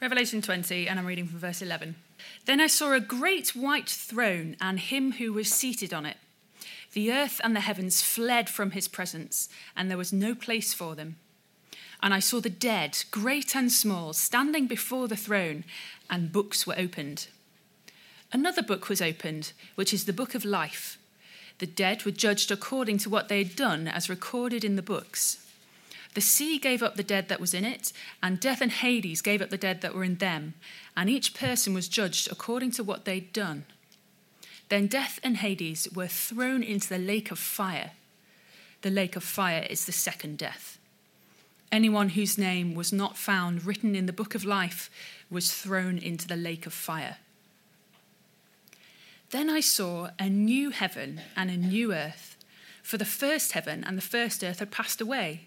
Revelation 20, and I'm reading from verse 11. Then I saw a great white throne and him who was seated on it. The earth and the heavens fled from his presence, and there was no place for them. And I saw the dead, great and small, standing before the throne, and books were opened. Another book was opened, which is the book of life. The dead were judged according to what they had done, as recorded in the books. The sea gave up the dead that was in it, and death and Hades gave up the dead that were in them, and each person was judged according to what they'd done. Then death and Hades were thrown into the lake of fire. The lake of fire is the second death. Anyone whose name was not found written in the book of life was thrown into the lake of fire. Then I saw a new heaven and a new earth, for the first heaven and the first earth had passed away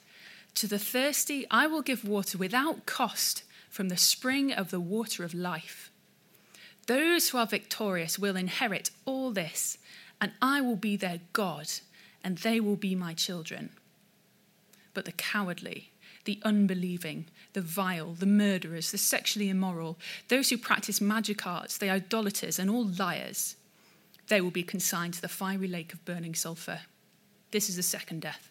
To the thirsty, I will give water without cost from the spring of the water of life. Those who are victorious will inherit all this, and I will be their God, and they will be my children. But the cowardly, the unbelieving, the vile, the murderers, the sexually immoral, those who practice magic arts, the idolaters, and all liars, they will be consigned to the fiery lake of burning sulfur. This is the second death.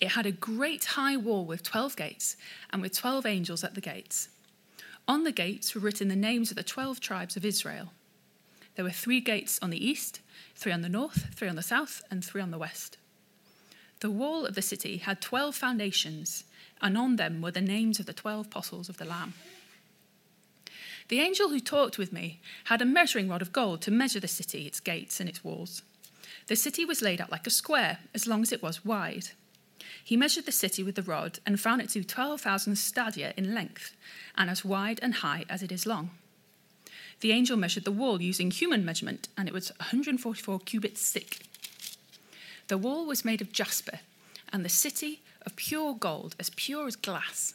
It had a great high wall with 12 gates, and with 12 angels at the gates. On the gates were written the names of the 12 tribes of Israel. There were three gates on the east, three on the north, three on the south, and three on the west. The wall of the city had 12 foundations, and on them were the names of the 12 apostles of the Lamb. The angel who talked with me had a measuring rod of gold to measure the city, its gates, and its walls. The city was laid out like a square, as long as it was wide. He measured the city with the rod and found it to be 12,000 stadia in length, and as wide and high as it is long. The angel measured the wall using human measurement, and it was 144 cubits thick. The wall was made of jasper, and the city of pure gold, as pure as glass.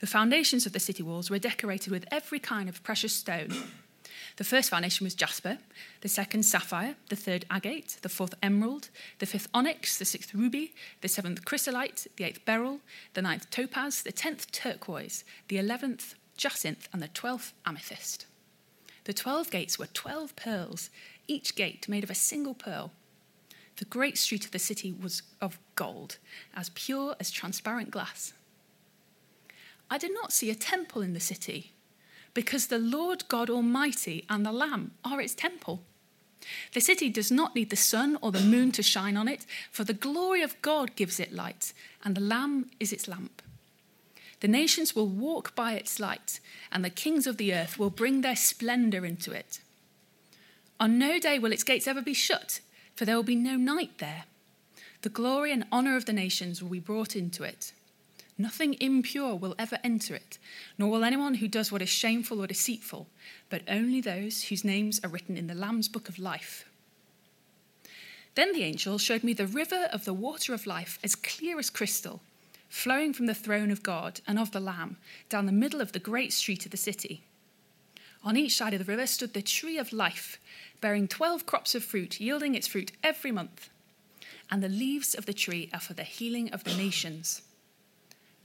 The foundations of the city walls were decorated with every kind of precious stone. The first foundation was jasper, the second sapphire, the third agate, the fourth emerald, the fifth onyx, the sixth ruby, the seventh chrysolite, the eighth beryl, the ninth topaz, the tenth turquoise, the eleventh jacinth, and the twelfth amethyst. The twelve gates were twelve pearls, each gate made of a single pearl. The great street of the city was of gold, as pure as transparent glass. I did not see a temple in the city, because the Lord God Almighty and the Lamb are its temple. The city does not need the sun or the moon to shine on it, for the glory of God gives it light, and the Lamb is its lamp. The nations will walk by its light, and the kings of the earth will bring their splendor into it. On no day will its gates ever be shut, for there will be no night there. The glory and honor of the nations will be brought into it. Nothing impure will ever enter it, nor will anyone who does what is shameful or deceitful, but only those whose names are written in the Lamb's book of life. Then the angel showed me the river of the water of life, as clear as crystal, flowing from the throne of God and of the Lamb down the middle of the great street of the city. On each side of the river stood the tree of life, bearing twelve crops of fruit, yielding its fruit every month. And the leaves of the tree are for the healing of the nations.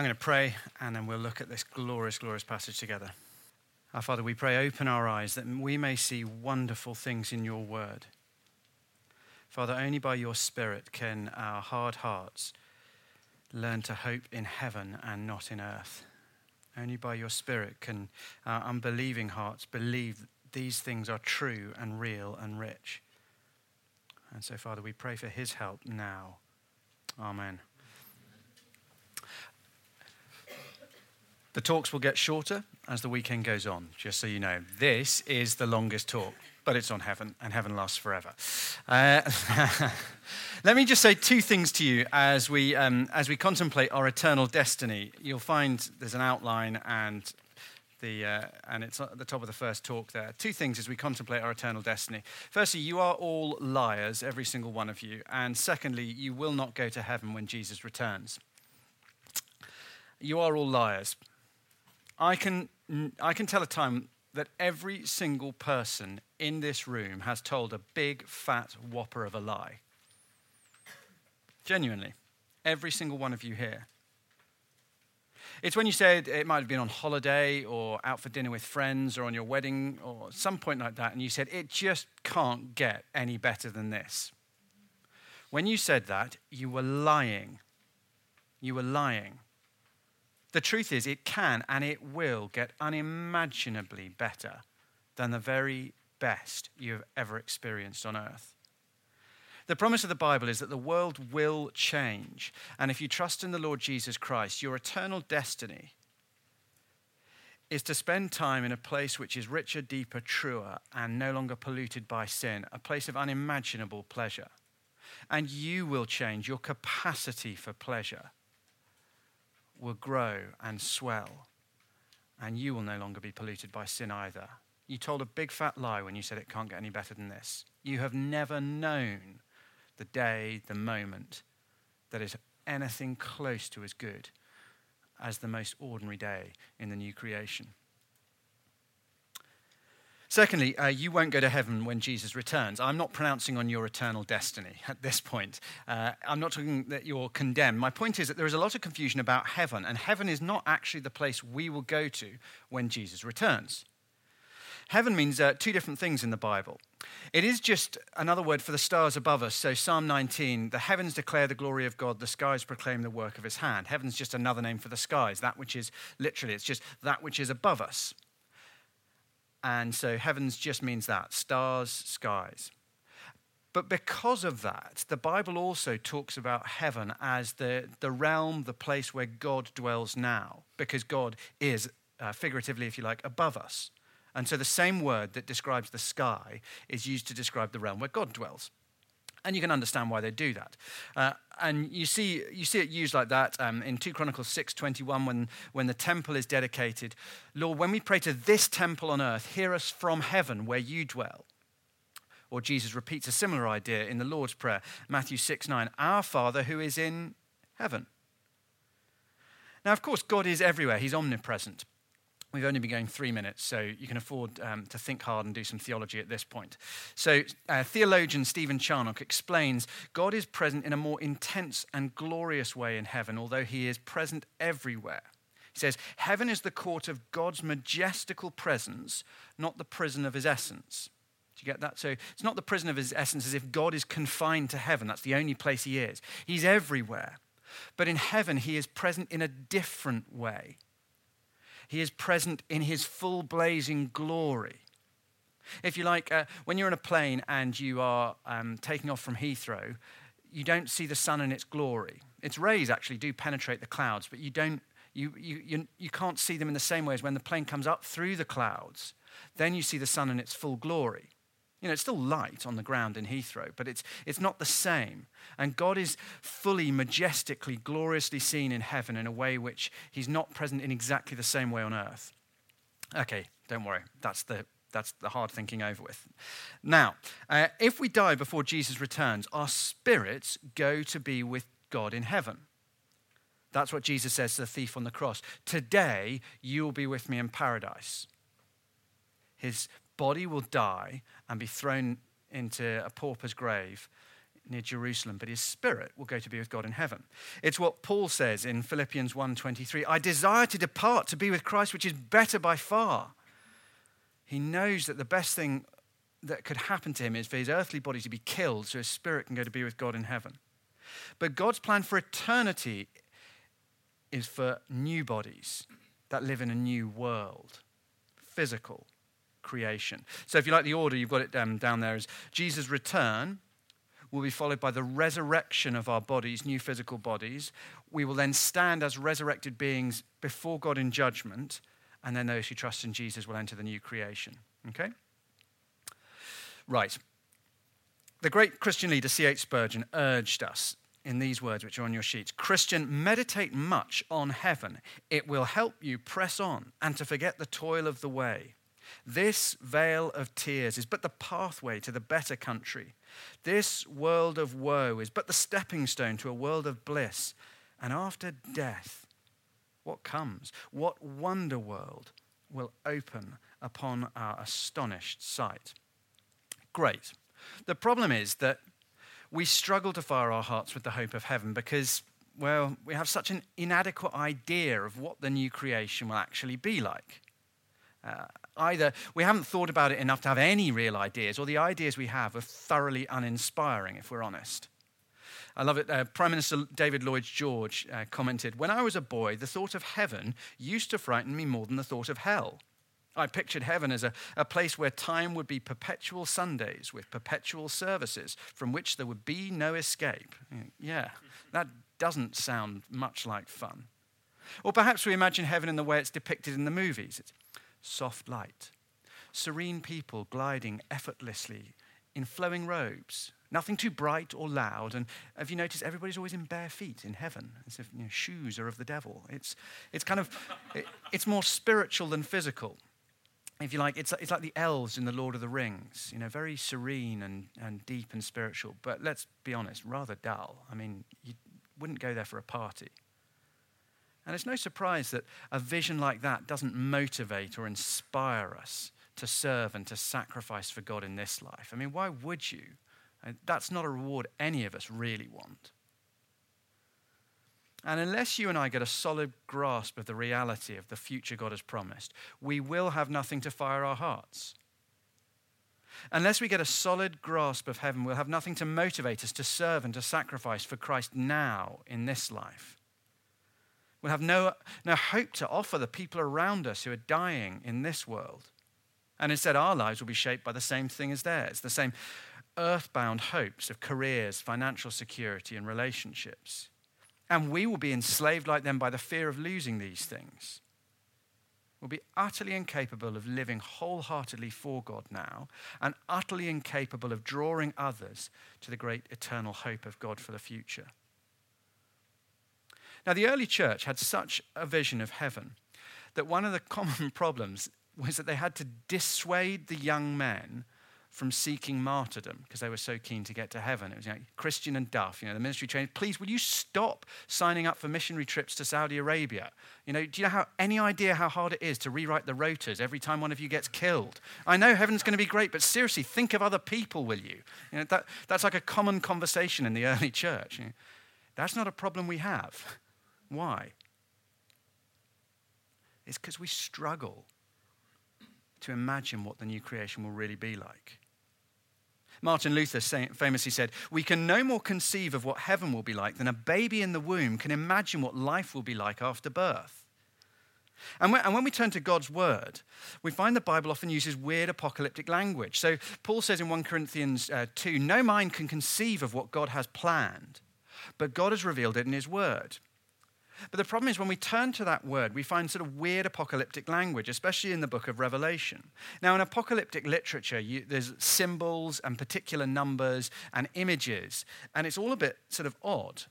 I'm going to pray and then we'll look at this glorious, glorious passage together. Our Father, we pray, open our eyes that we may see wonderful things in your word. Father, only by your Spirit can our hard hearts learn to hope in heaven and not in earth. Only by your Spirit can our unbelieving hearts believe these things are true and real and rich. And so, Father, we pray for his help now. Amen. The talks will get shorter as the weekend goes on, just so you know. This is the longest talk, but it's on heaven, and heaven lasts forever. Uh, let me just say two things to you as we, um, as we contemplate our eternal destiny. You'll find there's an outline and the, uh, and it's at the top of the first talk there. Two things as we contemplate our eternal destiny. Firstly, you are all liars, every single one of you. And secondly, you will not go to heaven when Jesus returns. You are all liars. I can, I can tell a time that every single person in this room has told a big, fat whopper of a lie. Genuinely. Every single one of you here. It's when you said it might have been on holiday or out for dinner with friends or on your wedding or some point like that, and you said, it just can't get any better than this. When you said that, you were lying. You were lying. The truth is, it can and it will get unimaginably better than the very best you have ever experienced on earth. The promise of the Bible is that the world will change. And if you trust in the Lord Jesus Christ, your eternal destiny is to spend time in a place which is richer, deeper, truer, and no longer polluted by sin, a place of unimaginable pleasure. And you will change. Your capacity for pleasure will grow and swell, and you will no longer be polluted by sin either. You told a big fat lie when you said it can't get any better than this. You have never known the day, the moment that is anything close to as good as the most ordinary day in the new creation. Secondly, uh, you won't go to heaven when Jesus returns. I'm not pronouncing on your eternal destiny at this point. Uh, I'm not talking that you're condemned. My point is that there is a lot of confusion about heaven, and heaven is not actually the place we will go to when Jesus returns. Heaven means uh, two different things in the Bible. It is just another word for the stars above us. So, Psalm 19, the heavens declare the glory of God, the skies proclaim the work of his hand. Heaven's just another name for the skies, that which is literally, it's just that which is above us. And so heavens just means that stars, skies. But because of that, the Bible also talks about heaven as the, the realm, the place where God dwells now, because God is, uh, figuratively, if you like, above us. And so the same word that describes the sky is used to describe the realm where God dwells. And you can understand why they do that. Uh, and you see, you see it used like that um, in 2 Chronicles 6.21 when, when the temple is dedicated. Lord, when we pray to this temple on earth, hear us from heaven where you dwell. Or Jesus repeats a similar idea in the Lord's Prayer, Matthew 6, 9, Our Father who is in heaven. Now, of course, God is everywhere. He's omnipresent. We've only been going three minutes, so you can afford um, to think hard and do some theology at this point. So, uh, theologian Stephen Charnock explains God is present in a more intense and glorious way in heaven, although he is present everywhere. He says, Heaven is the court of God's majestical presence, not the prison of his essence. Do you get that? So, it's not the prison of his essence as if God is confined to heaven. That's the only place he is. He's everywhere. But in heaven, he is present in a different way. He is present in his full blazing glory. If you like, uh, when you're in a plane and you are um, taking off from Heathrow, you don't see the sun in its glory. Its rays actually do penetrate the clouds, but you, don't, you, you, you, you can't see them in the same way as when the plane comes up through the clouds then you see the sun in its full glory. You know, it's still light on the ground in Heathrow, but it's, it's not the same. And God is fully, majestically, gloriously seen in heaven in a way which he's not present in exactly the same way on earth. Okay, don't worry. That's the, that's the hard thinking over with. Now, uh, if we die before Jesus returns, our spirits go to be with God in heaven. That's what Jesus says to the thief on the cross. Today, you will be with me in paradise. His body will die and be thrown into a pauper's grave near Jerusalem, but his spirit will go to be with God in heaven. It's what Paul says in Philippians 1:23, I desire to depart to be with Christ, which is better by far. He knows that the best thing that could happen to him is for his earthly body to be killed so his spirit can go to be with God in heaven. But God's plan for eternity is for new bodies that live in a new world, physical creation. So if you like the order, you've got it um, down there as Jesus' return will be followed by the resurrection of our bodies, new physical bodies. We will then stand as resurrected beings before God in judgment, and then those who trust in Jesus will enter the new creation. Okay? Right. The great Christian leader C.H. Spurgeon urged us in these words, which are on your sheets Christian, meditate much on heaven. It will help you press on and to forget the toil of the way. This vale of tears is but the pathway to the better country. This world of woe is but the stepping stone to a world of bliss. And after death, what comes? What wonder world will open upon our astonished sight? Great. The problem is that we struggle to fire our hearts with the hope of heaven because, well, we have such an inadequate idea of what the new creation will actually be like. Uh, either we haven't thought about it enough to have any real ideas, or the ideas we have are thoroughly uninspiring, if we're honest. I love it. Uh, Prime Minister David Lloyd George uh, commented When I was a boy, the thought of heaven used to frighten me more than the thought of hell. I pictured heaven as a, a place where time would be perpetual Sundays with perpetual services from which there would be no escape. Yeah, that doesn't sound much like fun. Or perhaps we imagine heaven in the way it's depicted in the movies. It's soft light, serene people gliding effortlessly in flowing robes, nothing too bright or loud. And have you noticed everybody's always in bare feet in heaven, as if you know, shoes are of the devil? It's, it's kind of, it, it's more spiritual than physical. If you like, it's, it's like the elves in The Lord of the Rings, you know, very serene and, and deep and spiritual, but let's be honest, rather dull. I mean, you wouldn't go there for a party. And it's no surprise that a vision like that doesn't motivate or inspire us to serve and to sacrifice for God in this life. I mean, why would you? Uh, that's not a reward any of us really want. And unless you and I get a solid grasp of the reality of the future God has promised, we will have nothing to fire our hearts. Unless we get a solid grasp of heaven, we'll have nothing to motivate us to serve and to sacrifice for Christ now in this life. We'll have no, no hope to offer the people around us who are dying in this world. And instead, our lives will be shaped by the same thing as theirs the same earthbound hopes of careers, financial security, and relationships. And we will be enslaved like them by the fear of losing these things. We'll be utterly incapable of living wholeheartedly for God now, and utterly incapable of drawing others to the great eternal hope of God for the future. Now, the early church had such a vision of heaven that one of the common problems was that they had to dissuade the young men from seeking martyrdom because they were so keen to get to heaven. It was like Christian and Duff, you know, the ministry training. Please, will you stop signing up for missionary trips to Saudi Arabia? You know, do you know how any idea how hard it is to rewrite the rotas every time one of you gets killed? I know heaven's going to be great, but seriously, think of other people, will you? You know, that, that's like a common conversation in the early church. You know, that's not a problem we have. Why? It's because we struggle to imagine what the new creation will really be like. Martin Luther famously said, We can no more conceive of what heaven will be like than a baby in the womb can imagine what life will be like after birth. And when, we turn to God's word, we find the Bible often uses weird apocalyptic language. So Paul says in 1 Corinthians uh, 2 No mind can conceive of what God has planned, but God has revealed it in his word. But the problem is when we turn to that word, we find sort of weird apocalyptic language, especially in the book of Revelation. Now, in apocalyptic literature, you, there's symbols and particular numbers and images, and it's all a bit sort of odd.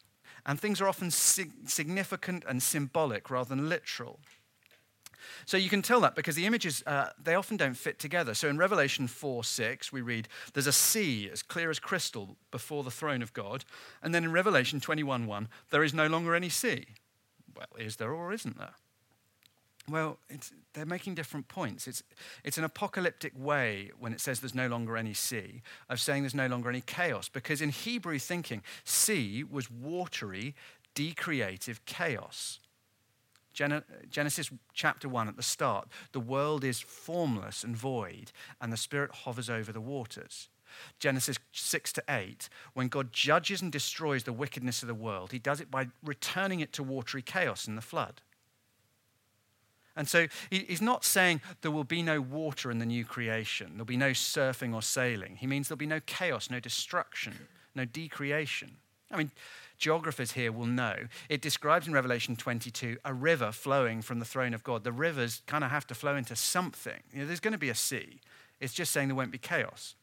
And things are often sig- significant and symbolic rather than literal. So you can tell that because the images, uh, they often don't fit together. So in Revelation 4 6, we read, There's a sea as clear as crystal before the throne of God. And then in Revelation 21 1, there is no longer any sea. Well, is there or isn't there? Well, they're making different points. It's, it's an apocalyptic way when it says there's no longer any sea, of saying there's no longer any chaos. Because in Hebrew thinking, sea was watery, decreative chaos. Genesis chapter 1 at the start, the world is formless and void, and the Spirit hovers over the waters. Genesis 6 to 8, when God judges and destroys the wickedness of the world, he does it by returning it to watery chaos in the flood. And so he's not saying there will be no water in the new creation, there'll be no surfing or sailing. He means there'll be no chaos, no destruction, no decreation. I mean, geographers here will know. It describes in Revelation 22 a river flowing from the throne of God. The rivers kind of have to flow into something. You know, there's going to be a sea. It's just saying there won't be chaos.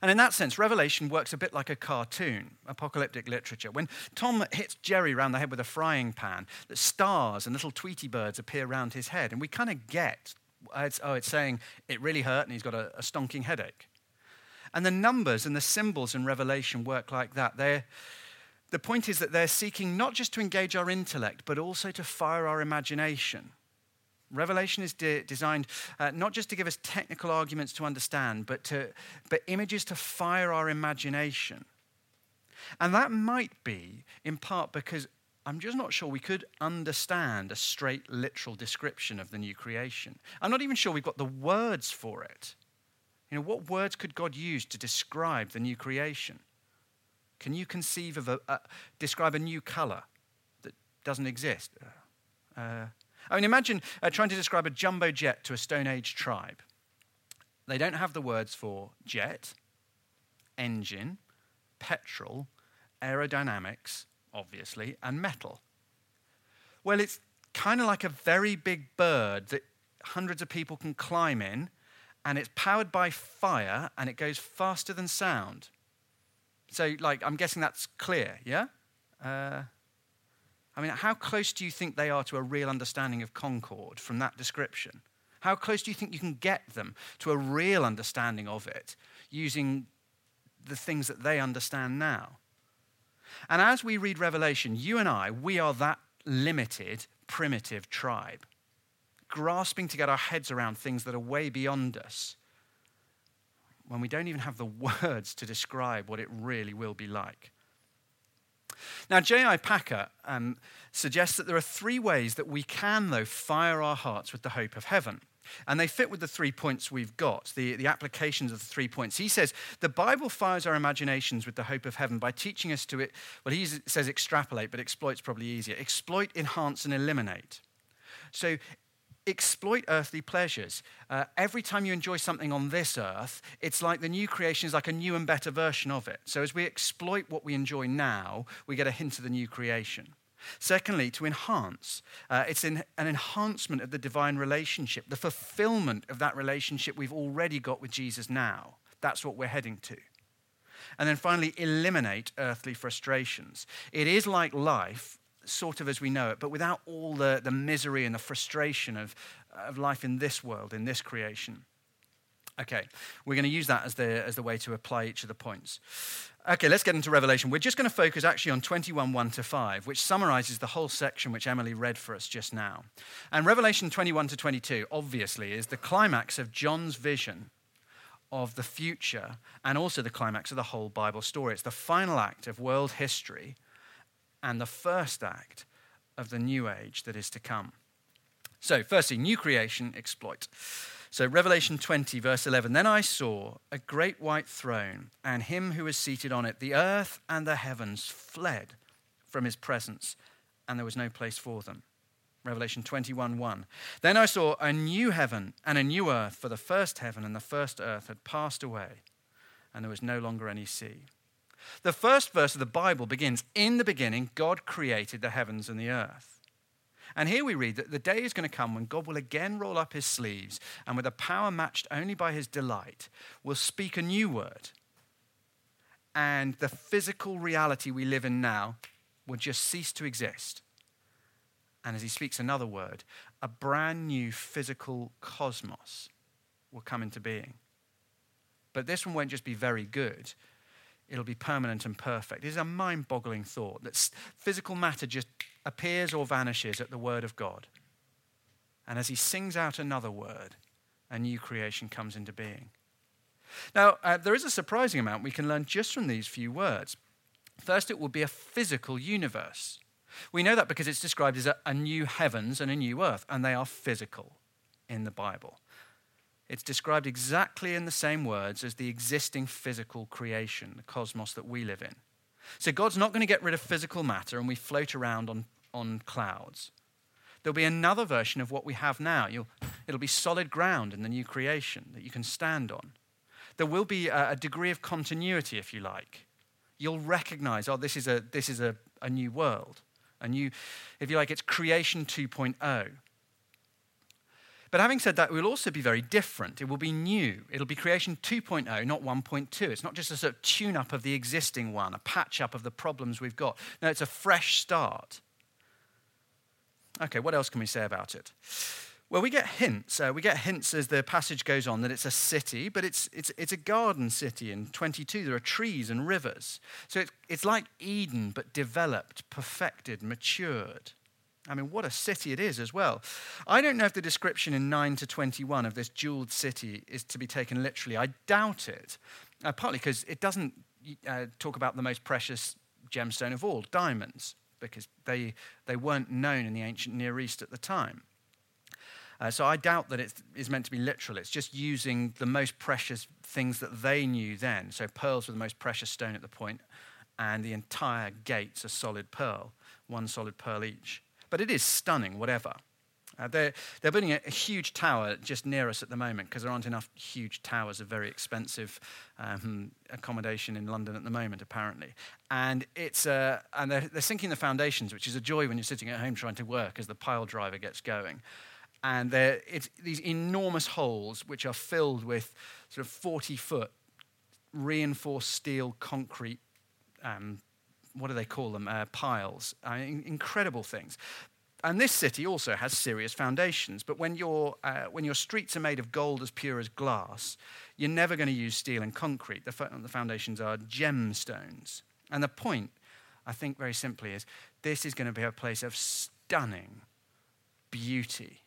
And in that sense, Revelation works a bit like a cartoon, apocalyptic literature. When Tom hits Jerry around the head with a frying pan, the stars and little Tweety birds appear around his head, and we kind of get, uh, it's, oh, it's saying it really hurt and he's got a, a stonking headache. And the numbers and the symbols in Revelation work like that. They're, the point is that they're seeking not just to engage our intellect, but also to fire our imagination. Revelation is de- designed uh, not just to give us technical arguments to understand, but, to, but images to fire our imagination. And that might be in part because I'm just not sure we could understand a straight literal description of the new creation. I'm not even sure we've got the words for it. You know, what words could God use to describe the new creation? Can you conceive of a, describe a new color that doesn't exist? Uh, I mean, imagine uh, trying to describe a jumbo jet to a Stone Age tribe. They don't have the words for jet, engine, petrol, aerodynamics, obviously, and metal. Well, it's kind of like a very big bird that hundreds of people can climb in, and it's powered by fire, and it goes faster than sound. So, like, I'm guessing that's clear, yeah? Uh, I mean, how close do you think they are to a real understanding of Concorde from that description? How close do you think you can get them to a real understanding of it using the things that they understand now? And as we read Revelation, you and I, we are that limited, primitive tribe, grasping to get our heads around things that are way beyond us when we don't even have the words to describe what it really will be like. Now, J.I. Packer um, suggests that there are three ways that we can, though, fire our hearts with the hope of heaven. And they fit with the three points we've got, the, the applications of the three points. He says the Bible fires our imaginations with the hope of heaven by teaching us to it, well, he says extrapolate, but exploit's probably easier. Exploit, enhance, and eliminate. So exploit earthly pleasures. Uh, every time you enjoy something on this earth, it's like the new creation is like a new and better version of it. So as we exploit what we enjoy now, we get a hint of the new creation. Secondly, to enhance. Uh, it's an enhancement of the divine relationship, the fulfillment of that relationship we've already got with Jesus now. That's what we're heading to. And then finally, eliminate earthly frustrations. It is like life, sort of as we know it, but without all the, the misery and the frustration of, of life in this world, in this creation. Okay, we're going to use that as the, as the way to apply each of the points. Okay, let's get into Revelation. We're just going to focus actually on 21 1 to 5, which summarizes the whole section which Emily read for us just now. And Revelation 21 to 22, obviously, is the climax of John's vision of the future and also the climax of the whole Bible story. It's the final act of world history and the first act of the new age that is to come. So, firstly, new creation exploit. So, Revelation 20, verse 11 Then I saw a great white throne, and him who was seated on it. The earth and the heavens fled from his presence, and there was no place for them. Revelation 21, 1. Then I saw a new heaven and a new earth, for the first heaven and the first earth had passed away, and there was no longer any sea. The first verse of the Bible begins In the beginning, God created the heavens and the earth. And here we read that the day is going to come when God will again roll up his sleeves and, with a power matched only by his delight, will speak a new word. And the physical reality we live in now will just cease to exist. And as he speaks another word, a brand new physical cosmos will come into being. But this one won't just be very good, it'll be permanent and perfect. It is a mind boggling thought that physical matter just appears or vanishes at the word of God. And as he sings out another word, a new creation comes into being. Now, uh, there is a surprising amount we can learn just from these few words. First, it will be a physical universe. We know that because it's described as a, a new heavens and a new earth, and they are physical in the Bible. It's described exactly in the same words as the existing physical creation, the cosmos that we live in. So God's not going to get rid of physical matter and we float around on, on clouds. There'll be another version of what we have now. You'll, it'll be solid ground in the new creation that you can stand on. There will be a, a degree of continuity, if you like. You'll recognize, oh, this is a, this is a, a new world. A new, if you like, it's creation 2.0. But having said that, it will also be very different. It will be new. It'll be creation 2.0, not 1.2. It's not just a sort of tune up of the existing one, a patch up of the problems we've got. No, it's a fresh start. Okay, what else can we say about it? Well, we get hints. Uh, we get hints as the passage goes on that it's a city, but it's, it's, it's a garden city. In 22, there are trees and rivers. So it, it's like Eden, but developed, perfected, matured. I mean, what a city it is as well. I don't know if the description in 9 to 21 of this jeweled city is to be taken literally. I doubt it, uh, partly because it doesn't uh, talk about the most precious gemstone of all, diamonds, because they, they weren't known in the ancient Near East at the time. Uh, so I doubt that it is meant to be literal. It's just using the most precious things that they knew then. So pearls were the most precious stone at the point, and the entire gate's a solid pearl, one solid pearl each. But it is stunning, whatever. Uh, they're, they're building a, a, huge tower just near us at the moment because there aren't enough huge towers of very expensive um, accommodation in London at the moment, apparently. And, it's, uh, and they're, they're sinking the foundations, which is a joy when you're sitting at home trying to work as the pile driver gets going. And it's these enormous holes which are filled with sort of 40 foot reinforced steel concrete um, what do they call them? Uh, piles. Uh, incredible things. And this city also has serious foundations. But when, your uh, when your streets are made of gold as pure as glass, you're never going to use steel and concrete. The, the foundations are gemstones. And the point, I think very simply, is this is going to be a place of stunning beauty,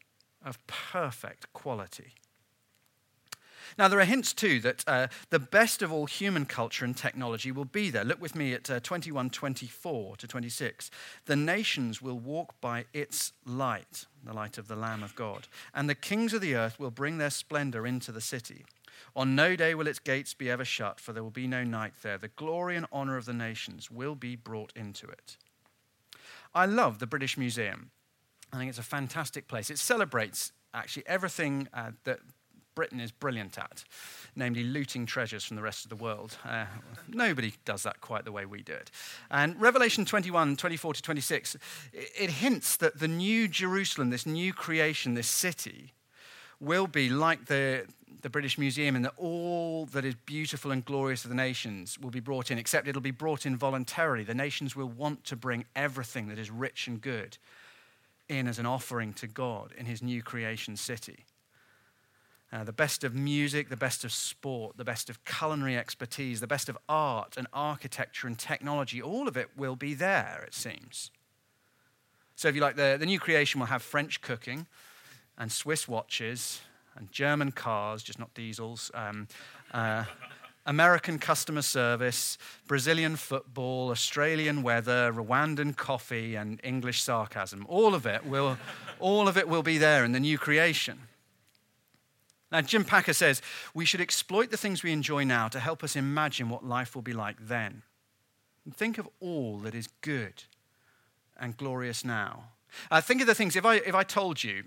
of perfect quality. Now, there are hints too that uh, the best of all human culture and technology will be there. Look with me at uh, 21 24 to 26. The nations will walk by its light, the light of the Lamb of God, and the kings of the earth will bring their splendor into the city. On no day will its gates be ever shut, for there will be no night there. The glory and honor of the nations will be brought into it. I love the British Museum. I think it's a fantastic place. It celebrates actually everything uh, that Britain is brilliant at, namely looting treasures from the rest of the world. Uh, nobody does that quite the way we do it. And Revelation 21, 24 to 26, it, hints that the new Jerusalem, this new creation, this city, will be like the, the British Museum in that all that is beautiful and glorious of the nations will be brought in, except it'll be brought in voluntarily. The nations will want to bring everything that is rich and good in as an offering to God in his new creation city. Uh, the best of music, the best of sport, the best of culinary expertise, the best of art and architecture and technology, all of it will be there, it seems. So, if you like, the, the new creation will have French cooking and Swiss watches and German cars, just not diesels, um, uh, American customer service, Brazilian football, Australian weather, Rwandan coffee, and English sarcasm. All of it will, all of it will be there in the new creation. Now, Jim Packer says we should exploit the things we enjoy now to help us imagine what life will be like then. And think of all that is good and glorious now. Uh, think of the things, if I, if I told you,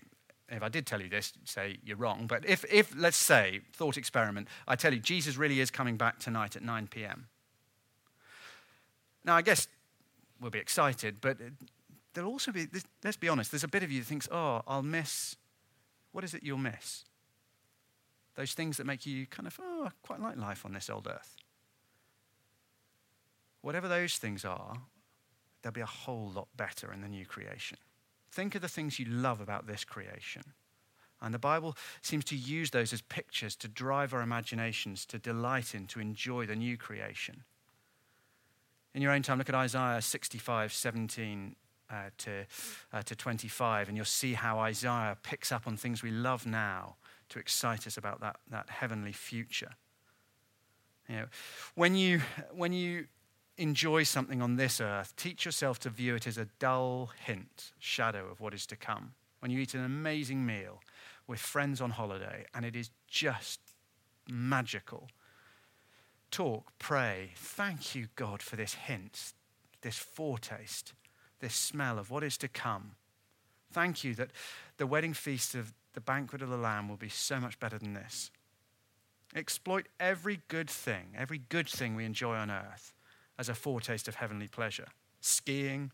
if I did tell you this, say you're wrong, but if, if, let's say, thought experiment, I tell you Jesus really is coming back tonight at 9 p.m. Now, I guess we'll be excited, but there'll also be, let's be honest, there's a bit of you that thinks, oh, I'll miss. What is it you'll miss? Those things that make you kind of, oh, I quite like life on this old earth. Whatever those things are, they'll be a whole lot better in the new creation. Think of the things you love about this creation. And the Bible seems to use those as pictures to drive our imaginations to delight in, to enjoy the new creation. In your own time, look at Isaiah 65, 17 uh, to, uh, to 25, and you'll see how Isaiah picks up on things we love now to excite us about that, that heavenly future. You know, when, you, when you enjoy something on this earth, teach yourself to view it as a dull hint, shadow of what is to come. When you eat an amazing meal with friends on holiday and it is just magical, talk, pray, thank you, God, for this hint, this foretaste, this smell of what is to come. Thank you that the wedding feast of the banquet of the Lamb will be so much better than this. Exploit every good thing, every good thing we enjoy on earth as a foretaste of heavenly pleasure. Skiing,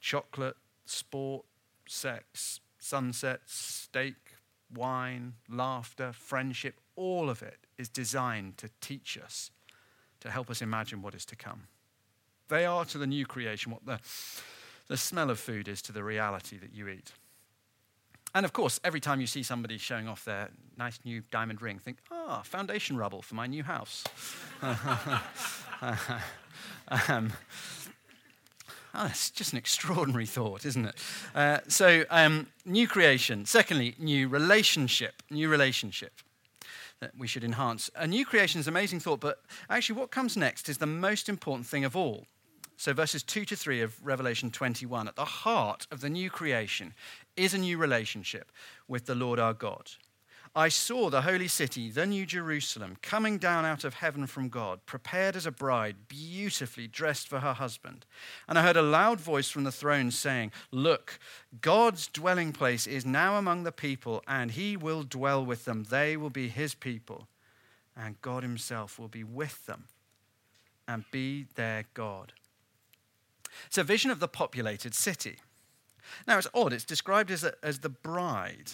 chocolate, sport, sex, sunsets, steak, wine, laughter, friendship, all of it is designed to teach us, to help us imagine what is to come. They are to the new creation what the, the smell of food is to the reality that you eat. And of course, every time you see somebody showing off their nice new diamond ring, think, ah, foundation rubble for my new house. Um, oh, it's just an extraordinary thought, isn't it? Uh, so, um, new creation. Secondly, new relationship. New relationship that we should enhance. A new creation is an amazing thought, but actually, what comes next is the most important thing of all. So, verses 2 to 3 of Revelation 21 at the heart of the new creation is a new relationship with the Lord our God. I saw the holy city, the new Jerusalem, coming down out of heaven from God, prepared as a bride, beautifully dressed for her husband. And I heard a loud voice from the throne saying, Look, God's dwelling place is now among the people, and he will dwell with them. They will be his people, and God himself will be with them and be their God. It's a vision of the populated city. Now, it's odd, it's described as, a, as the bride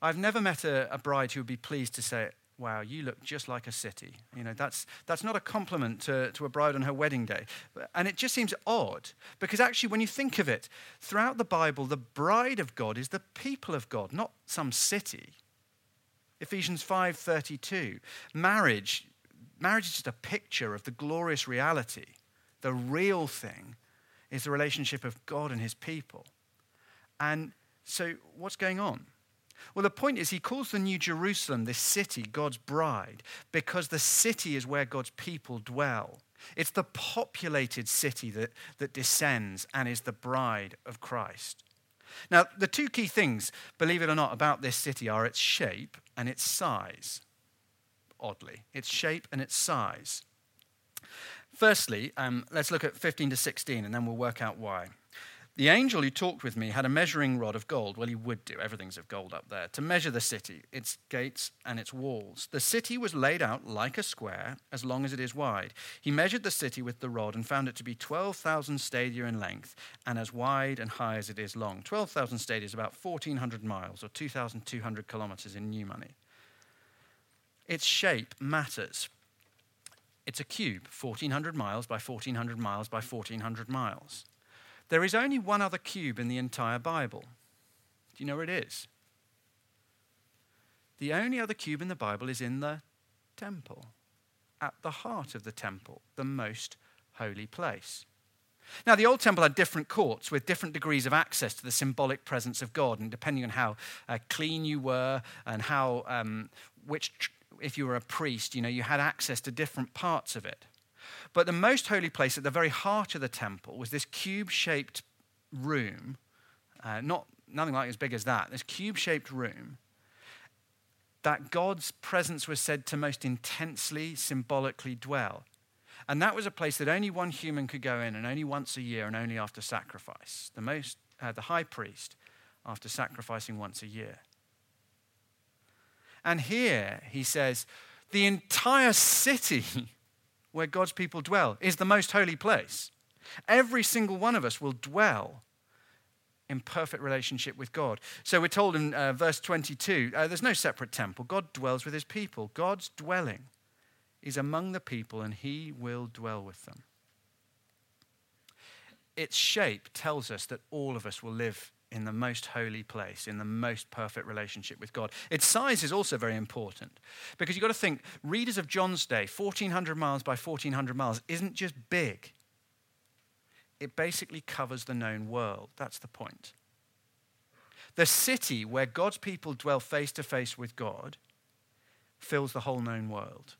I've never met a, a bride who would be pleased to say, wow, you look just like a city. You know, that's, that's not a compliment to, to a bride on her wedding day. And it just seems odd because actually, when you think of it, throughout the Bible, the bride of God is the people of God, not some city. Ephesians 5:32. Marriage, marriage is just a picture of the glorious reality. The real thing is the relationship of God and his people. And so what's going on? Well, the point is, he calls the New Jerusalem, this city, God's bride, because the city is where God's people dwell. It's the populated city that, that descends and is the bride of Christ. Now, the two key things, believe it or not, about this city are its shape and its size. Oddly, its shape and its size. Firstly, um, let's look at 15 to 16 and then we'll work out why. The angel who talked with me had a measuring rod of gold. Well, he would do. Everything's of gold up there. To measure the city, its gates and its walls. The city was laid out like a square, as long as it is wide. He measured the city with the rod and found it to be 12,000 stadia in length and as wide and high as it is long. 12,000 stadia is about 1,400 miles or 2,200 kilometers in new money. Its shape matters. It's a cube, 1,400 miles by 1,400 miles by 1,400 miles. There is only one other cube in the entire Bible. Do you know where it is? The only other cube in the Bible is in the temple, at the heart of the temple, the most holy place. Now, the Old Temple had different courts with different degrees of access to the symbolic presence of God, and depending on how uh, clean you were and how, um, which, if you were a priest, you know, you had access to different parts of it. But the most holy place at the very heart of the temple was this cube shaped room, uh, not, nothing like as big as that, this cube shaped room that God's presence was said to most intensely, symbolically dwell. And that was a place that only one human could go in, and only once a year, and only after sacrifice. The, most, uh, the high priest, after sacrificing once a year. And here he says, the entire city where God's people dwell, is the most holy place. Every single one of us will dwell in perfect relationship with God. So we're told in uh, verse 22 uh, there's no separate temple. God dwells with his people. God's dwelling is among the people, and he will dwell with them. Its shape tells us that all of us will live in the most holy place, in the most perfect relationship with God. Its size is also very important because you've got to think readers of John's day, 1400 miles by 1400 miles, isn't just big, it basically covers the known world. That's the point. The city where God's people dwell face to face with God fills the whole known world.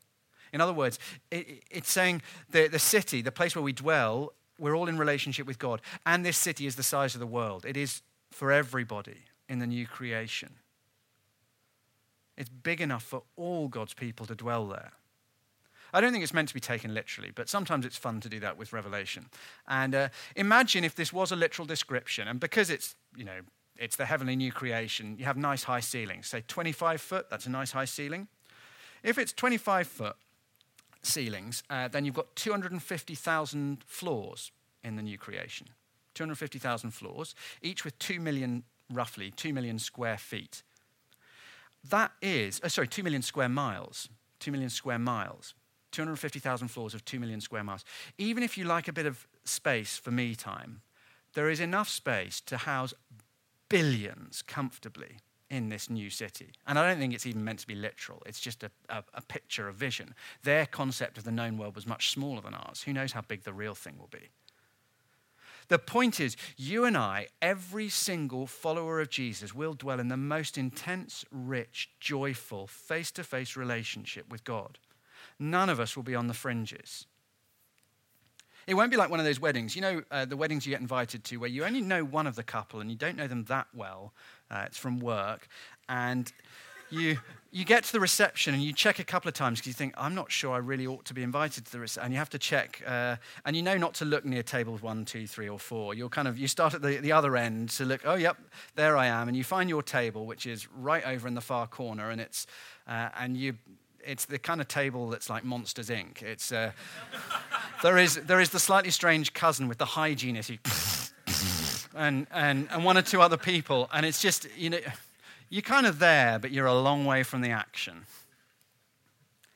In other words, it, it's saying the, the city, the place where we dwell, we're all in relationship with God. And this city is the size of the world. It is for everybody in the new creation. It's big enough for all God's people to dwell there. I don't think it's meant to be taken literally, but sometimes it's fun to do that with Revelation. And uh, imagine if this was a literal description, and because it's, you know, it's the heavenly new creation, you have nice high ceilings. Say 25 foot, that's a nice high ceiling. If it's 25 foot ceilings, uh, then you've got 250,000 floors in the new creation. 250,000 floors, each with 2 million, roughly, 2 million square feet. That is, oh, sorry, 2 million square miles. 2 million square miles. 250,000 floors of 2 million square miles. Even if you like a bit of space for me time, there is enough space to house billions comfortably in this new city. And I don't think it's even meant to be literal. It's just a, a, a, picture, a vision. Their concept of the known world was much smaller than ours. Who knows how big the real thing will be? The point is, you and I, every single follower of Jesus, will dwell in the most intense, rich, joyful, face to face relationship with God. None of us will be on the fringes. It won't be like one of those weddings. You know, uh, the weddings you get invited to where you only know one of the couple and you don't know them that well. Uh, it's from work. And you, you get to the reception and you check a couple of times because you think, I'm not sure I really ought to be invited to the reception. And you have to check, uh, and you know not to look near tables one, two, three, or four. You'll kind of, you start at the, the other end to look, oh, yep, there I am. And you find your table, which is right over in the far corner, and it's, uh, and you, it's the kind of table that's like Monsters Inc. It's, uh, there, is, there is the slightly strange cousin with the hygienist and, and, and one or two other people. And it's just, you know, you're kind of there, but you're a long way from the action.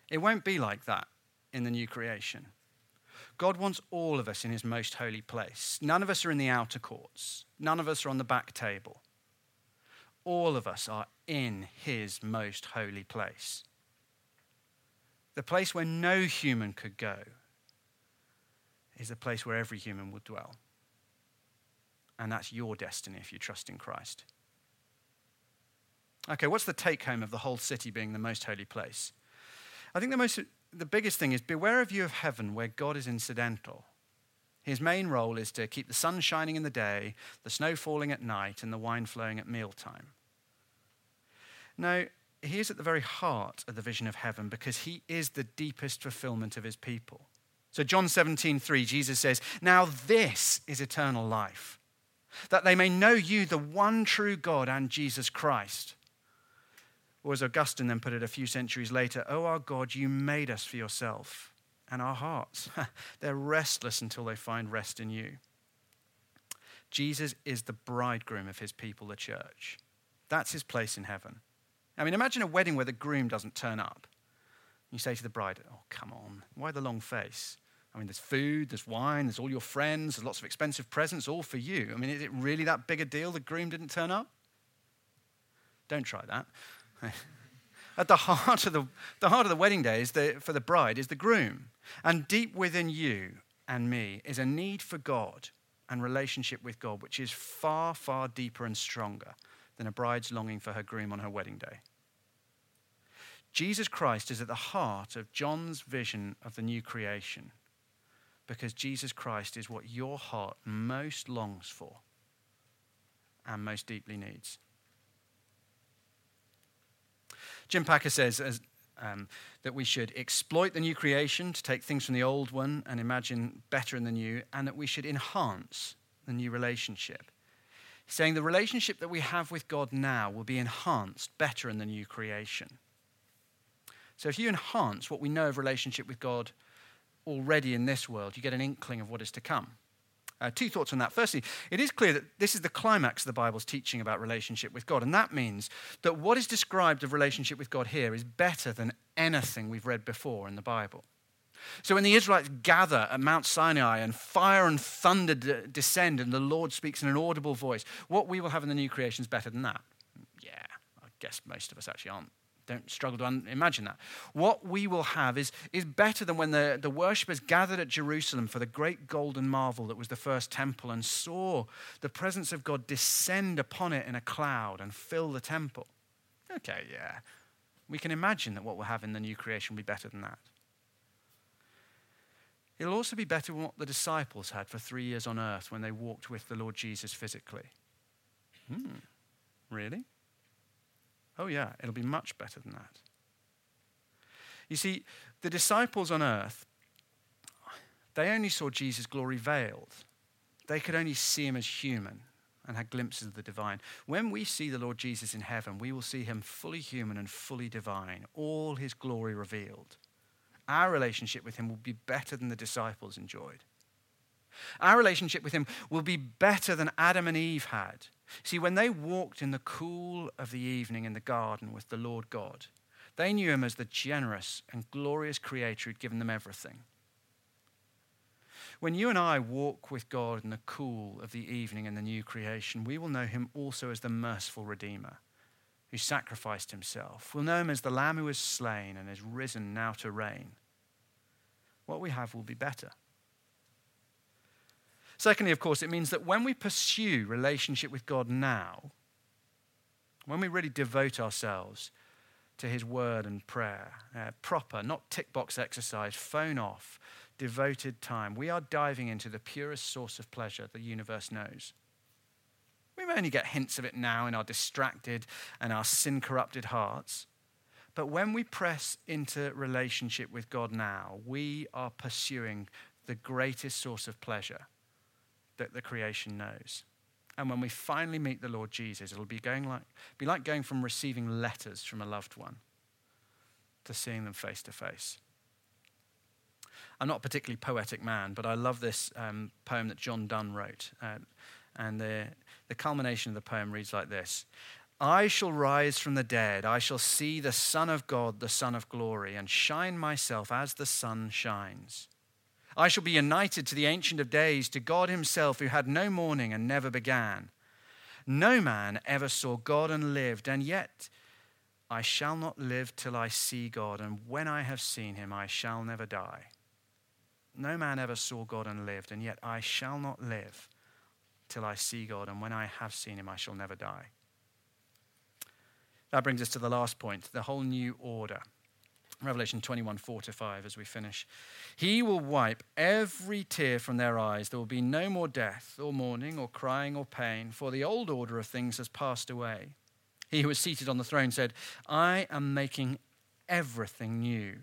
It won't be like that in the new creation. God wants all of us in his most holy place. None of us are in the outer courts, none of us are on the back table. All of us are in his most holy place the place where no human could go, is the place where every human will dwell. And that's your destiny if you trust in Christ. Okay, what's the take home of the whole city being the most holy place? I think the, most, the biggest thing is beware of you of heaven where God is incidental. His main role is to keep the sun shining in the day, the snow falling at night, and the wine flowing at mealtime. No, he is at the very heart of the vision of heaven because he is the deepest fulfillment of his people. So, John 17, 3, Jesus says, Now this is eternal life, that they may know you, the one true God, and Jesus Christ. Or as Augustine then put it a few centuries later, Oh, our God, you made us for yourself, and our hearts, they're restless until they find rest in you. Jesus is the bridegroom of his people, the church. That's his place in heaven. I mean, imagine a wedding where the groom doesn't turn up. You say to the bride, Oh, come on, why the long face? I mean, there's food, there's wine, there's all your friends, there's lots of expensive presents, all for you. I mean, is it really that big a deal the groom didn't turn up? Don't try that. At the heart of the, the heart of the wedding day is the, for the bride is the groom. And deep within you and me is a need for God and relationship with God, which is far, far deeper and stronger than a bride's longing for her groom on her wedding day. Jesus Christ is at the heart of John's vision of the new creation because Jesus Christ is what your heart most longs for and most deeply needs. Jim Packer says as, um, that we should exploit the new creation to take things from the old one and imagine better in the new, and that we should enhance the new relationship saying the relationship that we have with God now will be enhanced better in the new creation. So if you enhance what we know of relationship with God already in this world, you get an inkling of what is to come. Uh, two thoughts on that. Firstly, it is clear that this is the climax of the Bible's teaching about relationship with God. And that means that what is described of relationship with God here is better than anything we've read before in the Bible. So when the Israelites gather at Mount Sinai and fire and thunder descend and the Lord speaks in an audible voice, what we will have in the new creation is better than that. Yeah, I guess most of us actually aren't don't struggle to un- imagine that. What we will have is, is better than when the, the worshippers gathered at Jerusalem for the great golden marvel that was the first temple and saw the presence of God descend upon it in a cloud and fill the temple. Okay, yeah. We can imagine that what we'll have in the new creation will be better than that. It'll also be better than what the disciples had for three years on earth when they walked with the Lord Jesus physically. Hmm, really? Oh, yeah, it'll be much better than that. You see, the disciples on earth, they only saw Jesus' glory veiled. They could only see him as human and had glimpses of the divine. When we see the Lord Jesus in heaven, we will see him fully human and fully divine, all his glory revealed. Our relationship with him will be better than the disciples enjoyed. Our relationship with him will be better than Adam and Eve had See, when they walked in the cool of the evening in the garden with the Lord God, they knew him as the generous and glorious creator who'd given them everything. When you and I walk with God in the cool of the evening in the new creation, we will know him also as the merciful Redeemer who sacrificed himself. We'll know him as the Lamb who was slain and is risen now to reign. What we have will be better. Secondly, of course, it means that when we pursue relationship with God now, when we really devote ourselves to His word and prayer, uh, proper, not tick box exercise, phone off, devoted time, we are diving into the purest source of pleasure the universe knows. We may only get hints of it now in our distracted and our sin corrupted hearts. But when we press into relationship with God now, we are pursuing the greatest source of pleasure that the creation knows. And when we finally meet the Lord Jesus, it'll be, going like, be like going from receiving letters from a loved one to seeing them face to face. I'm not a particularly poetic man, but I love this um, poem that John Donne wrote. Uh, and the, the culmination of the poem reads like this I shall rise from the dead. I shall see the Son of God, the Son of glory, and shine myself as the sun shines. I shall be united to the Ancient of Days, to God Himself, who had no morning and never began. No man ever saw God and lived, and yet I shall not live till I see God, and when I have seen Him, I shall never die. No man ever saw God and lived, and yet I shall not live till I see God, and when I have seen Him, I shall never die. That brings us to the last point the whole new order. Revelation 21, 4 to 5, as we finish. He will wipe every tear from their eyes. There will be no more death, or mourning, or crying, or pain, for the old order of things has passed away. He who was seated on the throne said, I am making everything new.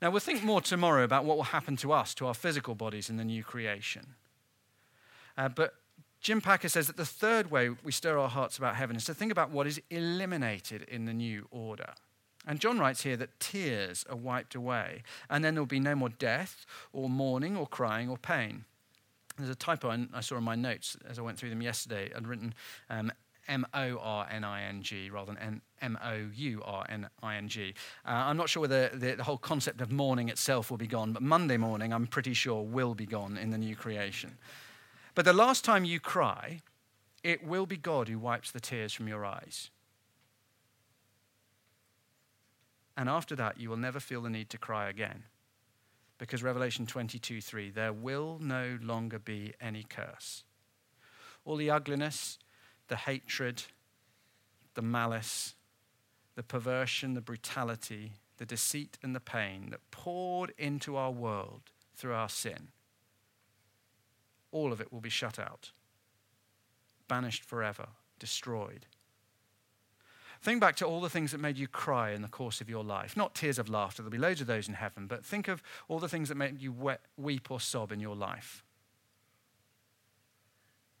Now, we'll think more tomorrow about what will happen to us, to our physical bodies in the new creation. Uh, but Jim Packer says that the third way we stir our hearts about heaven is to think about what is eliminated in the new order. And John writes here that tears are wiped away, and then there will be no more death, or mourning, or crying, or pain. There's a typo I saw in my notes as I went through them yesterday. I'd written um, M O R N I N G rather than M O U R N I N G. Uh, I'm not sure whether the, the, whole concept of mourning itself will be gone, but Monday morning, I'm pretty sure, will be gone in the new creation. But the last time you cry, it will be God who wipes the tears from your eyes. And after that, you will never feel the need to cry again. Because Revelation 22 3, there will no longer be any curse. All the ugliness, the hatred, the malice, the perversion, the brutality, the deceit, and the pain that poured into our world through our sin all of it will be shut out, banished forever, destroyed. Think back to all the things that made you cry in the course of your life. Not tears of laughter, there'll be loads of those in heaven, but think of all the things that made you weep or sob in your life.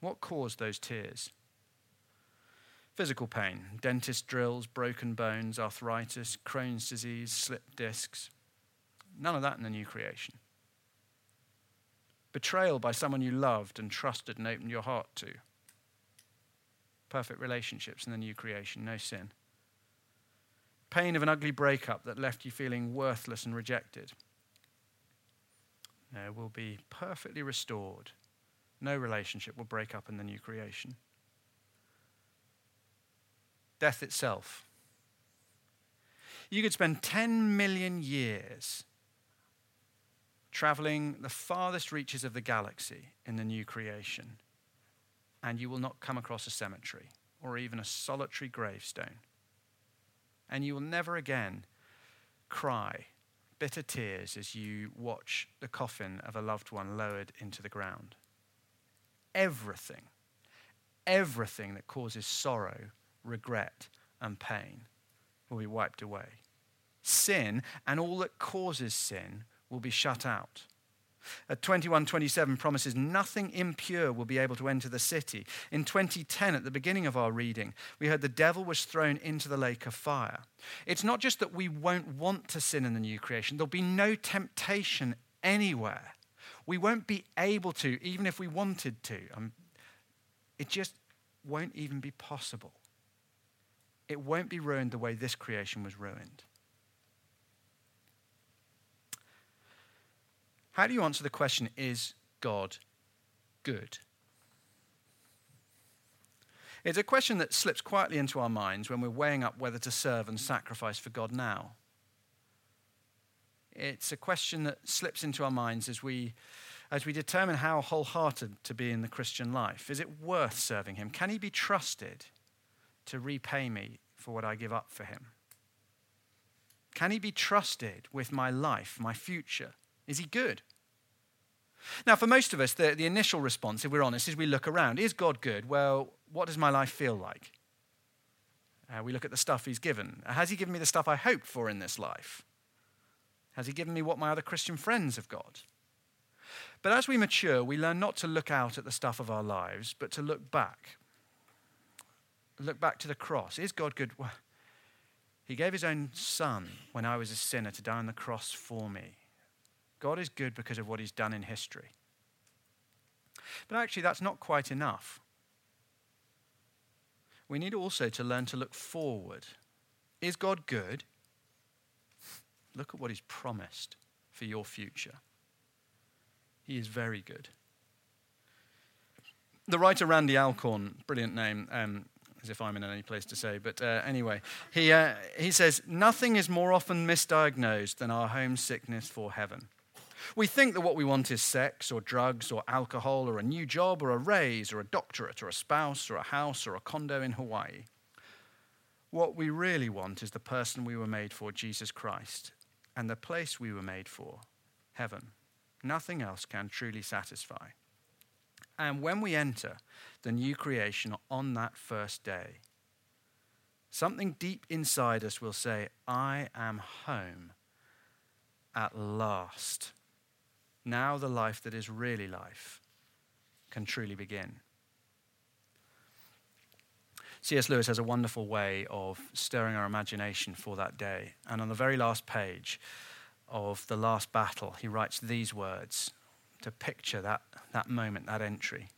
What caused those tears? Physical pain, dentist drills, broken bones, arthritis, Crohn's disease, slipped discs. None of that in the new creation. Betrayal by someone you loved and trusted and opened your heart to. Perfect relationships in the new creation, no sin. Pain of an ugly breakup that left you feeling worthless and rejected. No, will be perfectly restored. No relationship will break up in the new creation death itself. You could spend 10 million years traveling the farthest reaches of the galaxy in the new creation, and you will not come across a cemetery or even a solitary gravestone. And you will never again cry bitter tears as you watch the coffin of a loved one lowered into the ground. Everything, everything that causes sorrow regret, and pain will be wiped away. Sin and all that causes sin will be shut out. At 2127 promises nothing impure will be able to enter the city. In 2010, at the beginning of our reading, we heard the devil was thrown into the lake of fire. It's not just that we won't want to sin in the new creation, there'll be no temptation anywhere. We won't be able to, even if we wanted to. Um, it just won't even be possible it won't be ruined the way this creation was ruined. How do you answer the question, is God good? It's a question that slips quietly into our minds when we're weighing up whether to serve and sacrifice for God now. It's a question that slips into our minds as we, as we determine how wholehearted to be in the Christian life. Is it worth serving Him? Can He be trusted to repay me for what I give up for him? Can he be trusted with my life, my future? Is he good? Now, for most of us, the, the initial response, if we're honest, is we look around. Is God good? Well, what does my life feel like? Uh, we look at the stuff he's given. Has he given me the stuff I hoped for in this life? Has he given me what my other Christian friends have got? But as we mature, we learn not to look out at the stuff of our lives, but to look back look back to the cross. Is God good? He gave his own son when I was a sinner to die on the cross for me. God is good because of what he's done in history. But actually, that's not quite enough. We need also to learn to look forward. Is God good? Look at what he's promised for your future. He is very good. The writer Randy Alcorn, brilliant name, um, as if I'm in any place to say. But uh, anyway, he, uh, he says, Nothing is more often misdiagnosed than our homesickness for heaven. We think that what we want is sex or drugs or alcohol or a new job or a raise or a doctorate or a spouse or a house or a condo in Hawaii. What we really want is the person we were made for, Jesus Christ, and the place we were made for, heaven. Nothing else can truly satisfy. And when we enter the new creation on that first day, something deep inside us will say, I am home at last. Now the life that is really life can truly begin. C.S. Lewis has a wonderful way of stirring our imagination for that day. And on the very last page of The Last Battle, he writes these words to picture that, that moment, that entry.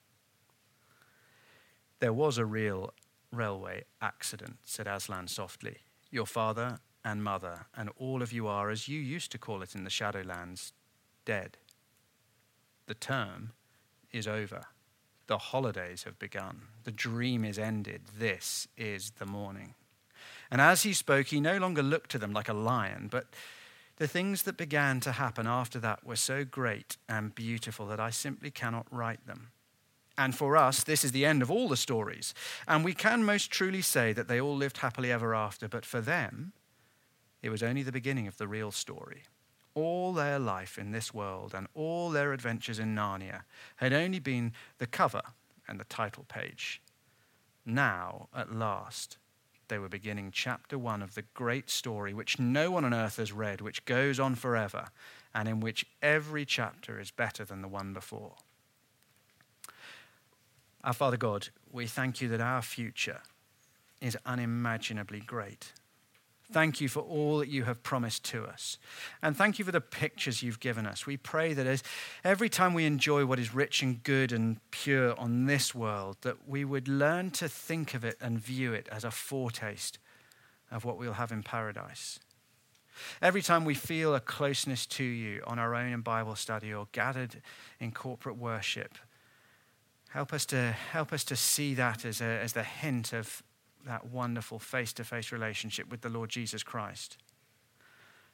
There was a real railway accident, said Aslan softly. Your father and mother and all of you are, as you used to call it in the Shadowlands, dead. The term is over. The holidays have begun. The dream is ended. This is the morning. And as he spoke, he no longer looked to them like a lion, but the things that began to happen after that were so great and beautiful that I simply cannot write them. And for us, this is the end of all the stories. And we can most truly say that they all lived happily ever after, but for them, it was only the beginning of the real story. All their life in this world and all their adventures in Narnia had only been the cover and the title page. Now, at last, they were beginning chapter one of the great story which no one on earth has read, which goes on forever, and in which every chapter is better than the one before. Our Father God, we thank you that our future is unimaginably great. Thank you for all that you have promised to us. And thank you for the pictures you've given us. We pray that as every time we enjoy what is rich and good and pure on this world, that we would learn to think of it and view it as a foretaste of what we'll have in paradise. Every time we feel a closeness to you on our own in Bible study or gathered in corporate worship, help us to, help us to see that as, a, as the hint of that wonderful face to face relationship with the Lord Jesus Christ.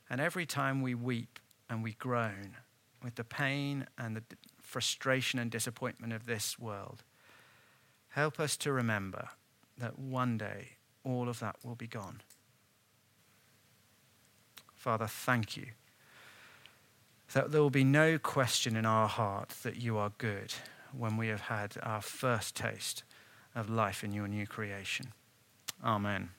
And every time we weep and we groan with the pain and the frustration and disappointment of this world, help us to remember that one day all of that will be gone. Father, thank you that there will be no question in our heart that you are good when we have had our first taste of life in your new creation. Amen.